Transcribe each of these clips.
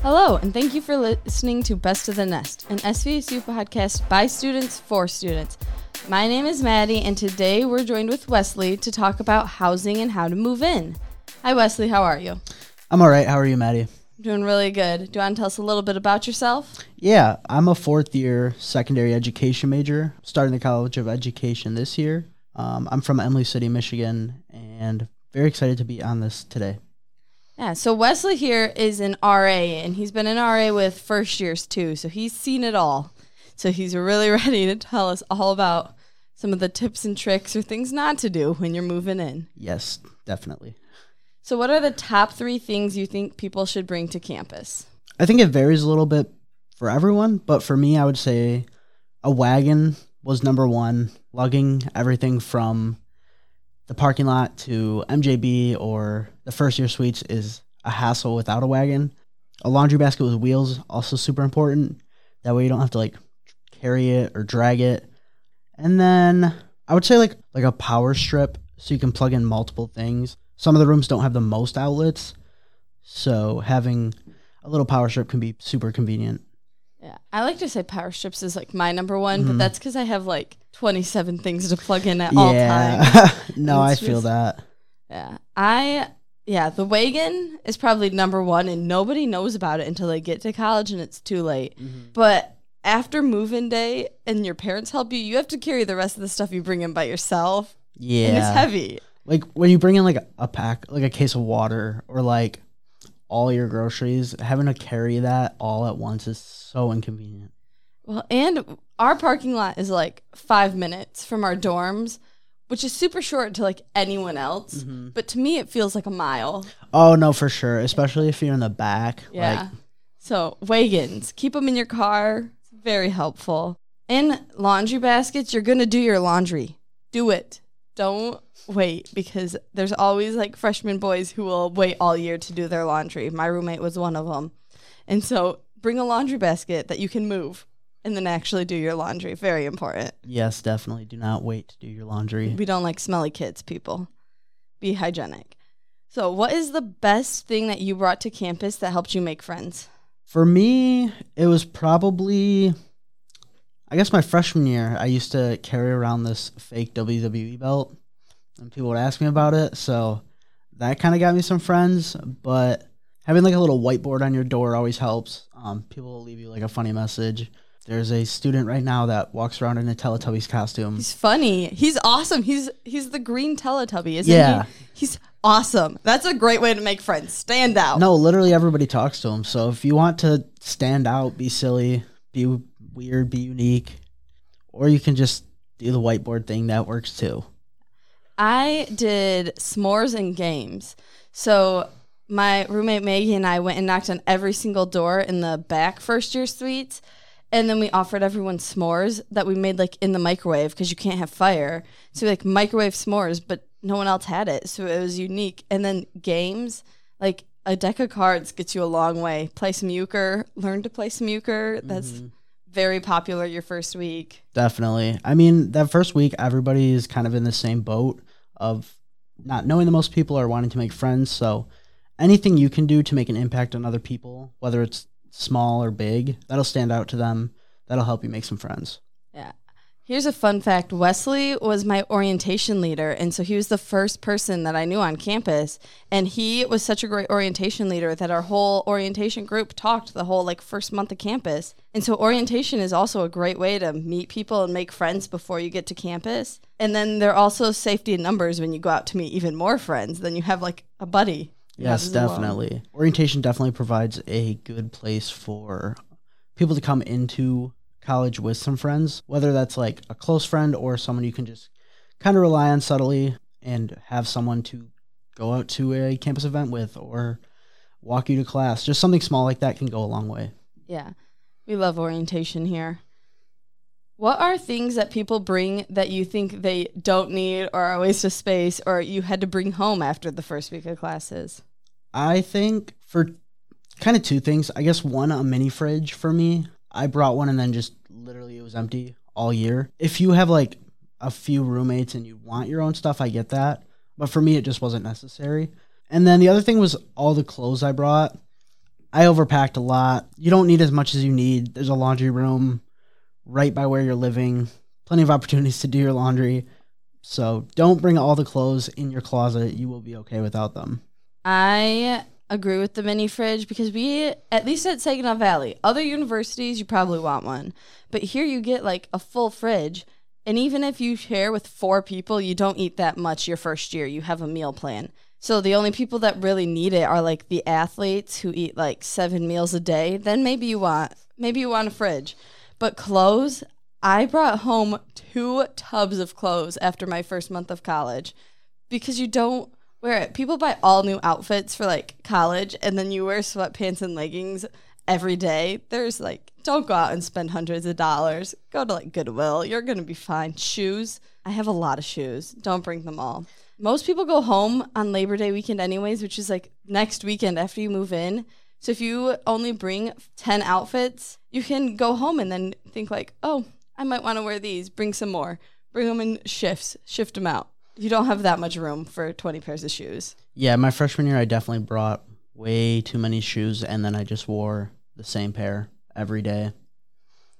Hello, and thank you for listening to Best of the Nest, an SVSU podcast by students for students. My name is Maddie, and today we're joined with Wesley to talk about housing and how to move in. Hi, Wesley. How are you? I'm all right. How are you, Maddie? Doing really good. Do you want to tell us a little bit about yourself? Yeah, I'm a fourth year secondary education major, starting the College of Education this year. Um, I'm from Imlay City, Michigan, and very excited to be on this today. Yeah, so Wesley here is an RA, and he's been an RA with first years too, so he's seen it all. So he's really ready to tell us all about some of the tips and tricks or things not to do when you're moving in. Yes, definitely. So, what are the top three things you think people should bring to campus? I think it varies a little bit for everyone, but for me, I would say a wagon was number one, lugging everything from the parking lot to MJB or the first year suites is a hassle without a wagon. A laundry basket with wheels also super important. That way you don't have to like carry it or drag it. And then I would say like like a power strip so you can plug in multiple things. Some of the rooms don't have the most outlets, so having a little power strip can be super convenient. Yeah, I like to say power strips is like my number one, mm-hmm. but that's because I have like 27 things to plug in at yeah. all times. no, I feel that. Yeah, I yeah, the wagon is probably number one, and nobody knows about it until they get to college and it's too late. Mm-hmm. But after moving day and your parents help you, you have to carry the rest of the stuff you bring in by yourself. Yeah, and it's heavy like when you bring in like a, pack like a case of water or like all your groceries. Having to carry that all at once is so inconvenient. Well and our parking lot is like five minutes from our dorms which is super short to like anyone else mm-hmm. but to me it feels like a mile. Oh no for sure especially if you're in the back yeah. like, so wagons keep them in your car it's very helpful. In laundry baskets you're gonna do your laundry. Do it. Don't wait because there's always like freshman boys who will wait all year to do their laundry. My roommate was one of them. And so bring a laundry basket that you can move and then actually do your laundry. Very important. Yes, definitely. Do not wait to do your laundry. We don't like smelly kids, people. Be hygienic. So, what is the best thing that you brought to campus that helped you make friends? For me, it was probably I guess my freshman year, I used to carry around this fake WWE belt, and people would ask me about it. So that kind of got me some friends. But having like a little whiteboard on your door always helps. Um, people will leave you like a funny message. There's a student right now that walks around in a Teletubbies costume. He's funny. He's awesome. He's he's the green Teletubby, isn't yeah. he? He's awesome. That's a great way to make friends. Stand out. No, literally everybody talks to him. So if you want to stand out, be silly, be weird, be unique, or you can just do the whiteboard thing. That works too. I did s'mores and games. So my roommate Maggie and I went and knocked on every single door in the back first year suites. And then we offered everyone s'mores that we made like in the microwave because you can't have fire. So we like microwave s'mores, but no one else had it. So it was unique. And then games, like a deck of cards gets you a long way. Play some euchre, learn to play some euchre. That's mm-hmm very popular your first week. Definitely. I mean, that first week, everybody is kind of in the same boat of not knowing the most people or wanting to make friends. So anything you can do to make an impact on other people, whether it's small or big, that'll stand out to them. That'll help you make some friends. Here's a fun fact Wesley was my orientation leader. And so he was the first person that I knew on campus. And he was such a great orientation leader that our whole orientation group talked the whole like first month of campus. And so orientation is also a great way to meet people and make friends before you get to campus. And then there are also safety in numbers when you go out to meet even more friends. Then you have like a buddy. Yes, definitely. Orientation definitely provides a good place for people to come into college with some friends, whether that's like a close friend or someone you can just kind of rely on subtly and have someone to go out to a campus event with or walk you to class. Just something small like that can go a long way. Yeah. We love orientation here. What are things that people bring that you think they don't need or are a waste of space or you had to bring home after the first week of classes? I think for kind of two things. I guess one, a mini fridge for me. I brought one and then just literally it was empty all year. If you have like a few roommates and you want your own stuff, I get that. But for me, it just wasn't necessary. And then the other thing was all the clothes I brought. I overpacked a lot. You don't need as much as you need. There's a laundry room right by where you're living. Plenty of opportunities to do your laundry. So don't bring all the clothes in your closet. You will be okay without them. I agree with the mini fridge because we, at least at Saginaw Valley, other universities, you probably want one. But here you get like a full fridge. And even if you share with four people, you don't eat that much your first year. You have a meal plan. So the only people that really need it are like the athletes who eat like seven meals a day. Then maybe you want maybe you want a fridge. But clothes, I brought home two tubs of clothes after my first month of college because you don't it. People buy all new outfits for like college and then you wear sweatpants and leggings every day. There's like don't go out and spend hundreds of dollars. Go to like Goodwill. You're going to be fine. Shoes. I have a lot of shoes. Don't bring them all. Most people go home on Labor Day weekend anyways, which is like next weekend after you move in. So if you only bring 10 outfits, you can go home and then think like, "Oh, I might want to wear these. Bring some more. Bring them in shifts. Shift them out." You don't have that much room for 20 pairs of shoes. Yeah, my freshman year, I definitely brought way too many shoes, and then I just wore the same pair every day.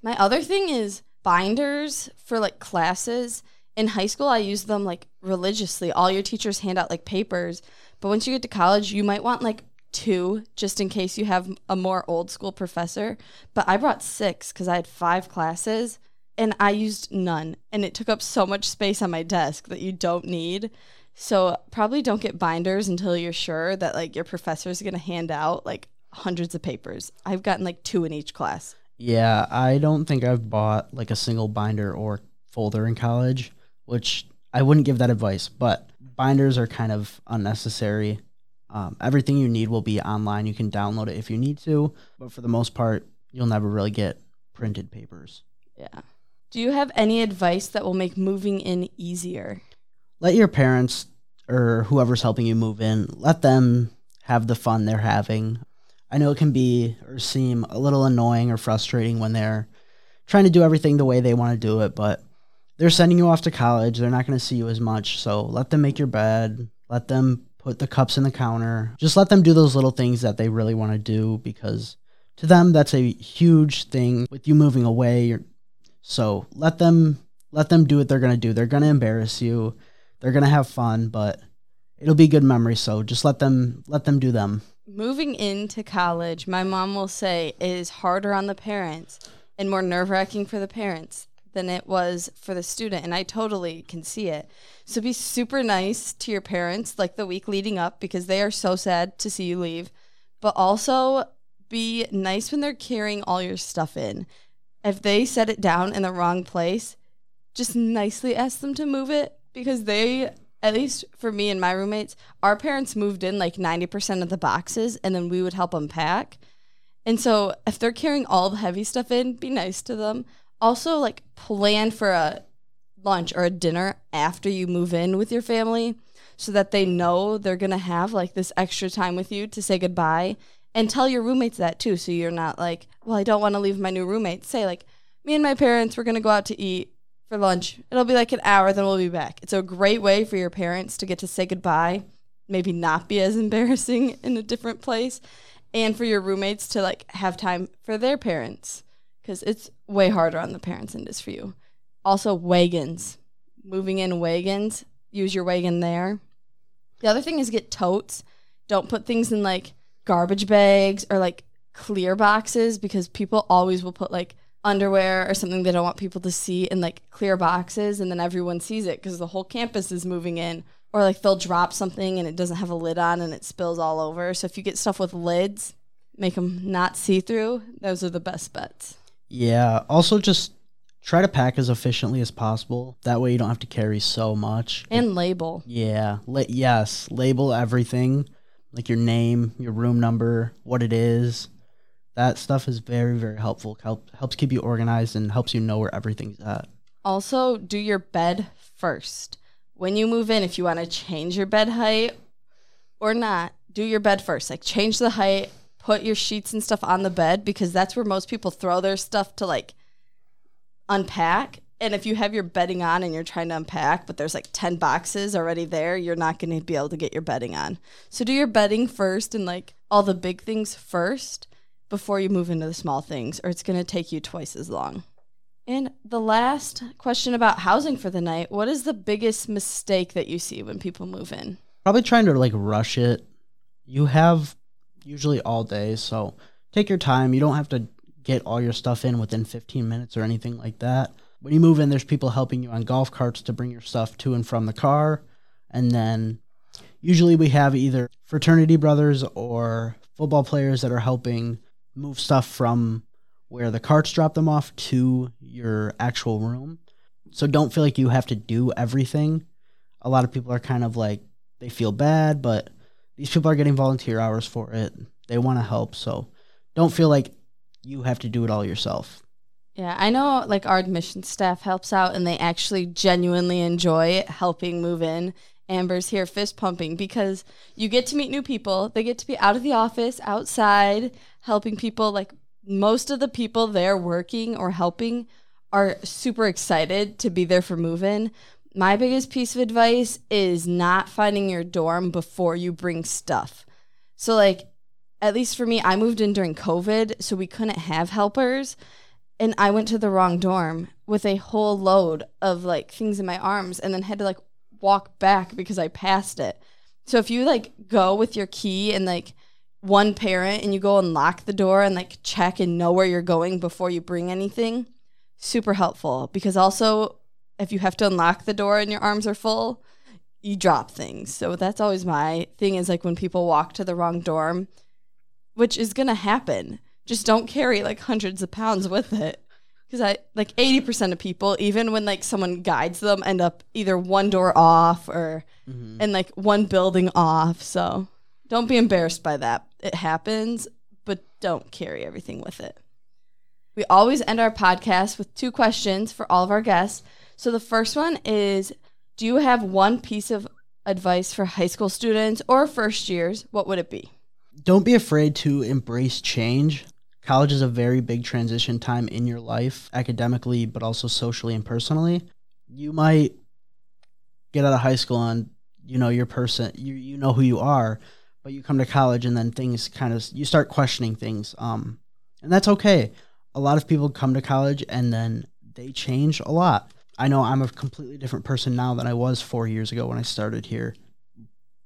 My other thing is binders for like classes. In high school, I used them like religiously. All your teachers hand out like papers. But once you get to college, you might want like two just in case you have a more old school professor. But I brought six because I had five classes and I used none. And it took up so much space on my desk that you don't need. So probably don't get binders until you're sure that like your professor is going to hand out like hundreds of papers. I've gotten like two in each class. Yeah, I don't think I've bought like a single binder or folder in college, which I wouldn't give that advice, but binders are kind of unnecessary. Um, everything you need will be online. You can download it if you need to, but for the most part, you'll never really get printed papers. Yeah. Do you have any advice that will make moving in easier? Let your parents or whoever's helping you move in, let them have the fun they're having. I know it can be or seem a little annoying or frustrating when they're trying to do everything the way they want to do it, but they're sending you off to college. They're not going to see you as much. So let them make your bed. Let them put the cups in the counter. Just let them do those little things that they really want to do because to them that's a huge thing with you moving away. So let them let them do what they're to do. They're to embarrass you. They're to have fun, but it'll be good memories. So just let them let them do them moving into college, my mom will say is harder on the parents and more nerve wracking for the parents than it was for the student. And I totally can see it. So be super nice to your parents like the week leading up because they are so sad to see you leave. But also be nice when they're carrying all your stuff in. If they set it down in the wrong place, just nicely ask them to move it because they at least for me and my roommates, our parents moved in like 90% of the boxes and then we would help them pack. And so if they're carrying all the heavy stuff in, be nice to them. Also, like plan for a lunch or a dinner after you move in with your family so that they know they're going to have like this extra time with you to say goodbye. And tell your roommates that too. So you're not like, well, I don't want to leave my new roommate. Say, like, me and my parents, we're going to go out to eat for lunch. It'll be like an hour, then we'll be back. It's a great way for your parents to get to say goodbye, maybe not be as embarrassing in a different place, and for your roommates to like have time for their parents because it's way harder on the parents than it is for you. Also, wagons, moving in wagons, use your wagon there. The other thing is get totes. Don't put things in like garbage bags or like clear boxes because people always will put like underwear or something they don't want people to see in like clear boxes and then everyone sees it because the whole campus is moving in. Or like they'll drop something and it doesn't have a lid on and it spills all over. So if you get stuff with lids make them not see through those are the best bets. Yeah. Also just try to pack as efficiently as possible. That way you don't have to carry so much. And label. Yeah. La- yes. Label everything like your name your room number what it is. That stuff is very very helpful Help, helps keep you organized and helps you know where everything's at. Also do your bed first. When you move in if you want to change your bed height or not do your bed first. Like change the height put your sheets and stuff on the bed because that's where most people throw their stuff to like unpack and if you have your bedding on and you're trying to unpack but there's like 10 boxes already there you're not going to be able to get your bedding on so do your bedding first and like all the big things first before you move into the small things, or it's going to take you twice as long. And the last question about housing for the night what is the biggest mistake that you see when people move in? Probably trying to like rush it. You have usually all day, so take your time. You don't have to get all your stuff in within 15 minutes or anything like that. When you move in, there's people helping you on golf carts to bring your stuff to and from the car. And then usually we have either fraternity brothers or football players that are helping move stuff from where the carts drop them off to your actual room. So don't feel like you have to do everything. A lot of people are kind of like they feel bad, but these people are getting volunteer hours for it. They want to help, so don't feel like you have to do it all yourself. Yeah, I know like our admissions staff helps out and they actually genuinely enjoy helping move in. Amber's here fist pumping because you get to meet new people. They get to be out of the office, outside, helping people. Like most of the people there working or helping are super excited to be there for move in. My biggest piece of advice is not finding your dorm before you bring stuff. So, like, at least for me, I moved in during COVID, so we couldn't have helpers. And I went to the wrong dorm with a whole load of like things in my arms and then had to like walk back because I passed it. So if you like go with your key and like one parent and you go and lock the door and like check and know where you're going before you bring anything, super helpful because also if you have to unlock the door and your arms are full, you drop things. So that's always my thing is like when people walk to the wrong dorm, which is going to happen. Just don't carry like hundreds of pounds with it. Because I like 80% of people, even when like someone guides them, end up either one door off or mm-hmm. and like one building off. So don't be embarrassed by that. It happens, but don't carry everything with it. We always end our podcast with two questions for all of our guests. So the first one is Do you have one piece of advice for high school students or first years? What would it be? Don't be afraid to embrace change. College is a very big transition time in your life, academically, but also socially and personally. You might get out of high school and you know your person, you you know who you are, but you come to college and then things kind of you start questioning things. Um, and that's okay. A lot of people come to college and then they change a lot. I know I'm a completely different person now than I was four years ago when I started here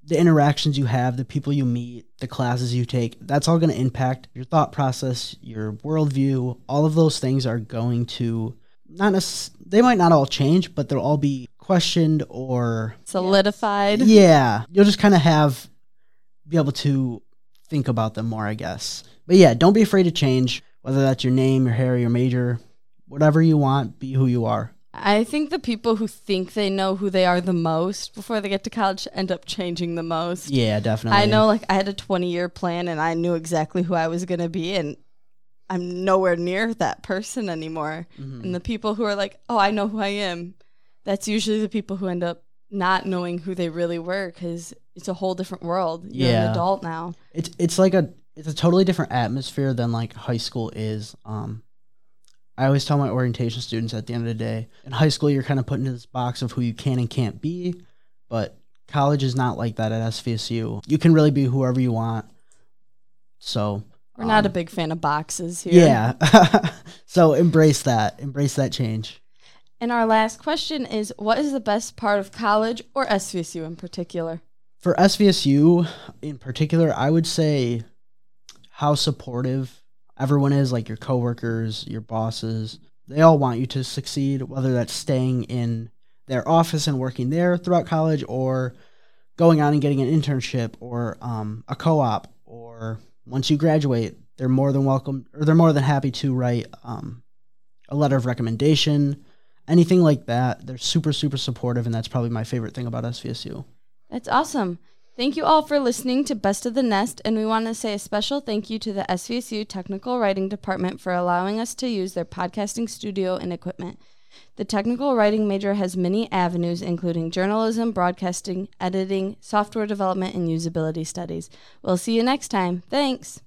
the interactions you have, the people you meet, the classes you take, that's all going to impact your thought process, your worldview. All of those things are going to not necessarily, they might not all change, but they'll all be questioned or solidified. Yeah. You'll just kind of have, be able to think about them more, I guess. But yeah, don't be afraid to change, whether that's your name, your hair, your major, whatever you want, be who you are. I think the people who think they know who they are the most before they get to college end up changing the most. Yeah, definitely. I know, like, I had a 20 year plan and I knew exactly who I was going to be, and I'm nowhere near that person anymore. Mm-hmm. And the people who are like, oh, I know who I am, that's usually the people who end up not knowing who they really were because it's a whole different world. You're yeah. an adult now. It's, it's like a, it's a totally different atmosphere than like high school is. Um, I always tell my orientation students at the end of the day, in high school, you're kind of put into this box of who you can and can't be, but college is not like that at SVSU. You can really be whoever you want. So we're um, not a um, big fan of boxes here. Yeah. so embrace that. Embrace that change. And our last question is what is the best part of college or SVSU in particular? For SVSU in particular, I would say how supportive everyone is like your coworkers, your bosses. They all want you to succeed, whether that's staying in their office and working there throughout college or going on and getting an internship or um, a co-op or once you graduate they're more than welcome or they're more than happy to write um, a letter of recommendation anything like that they're super super supportive and that's probably my favorite thing about svsu that's awesome Thank you all for listening to Best of the Nest, and we want to say a special thank you to the SVSU Technical Writing Department for allowing us to use their podcasting studio and equipment. The technical writing major has many avenues, including journalism, broadcasting, editing, software development, and usability studies. We'll see you next time. Thanks.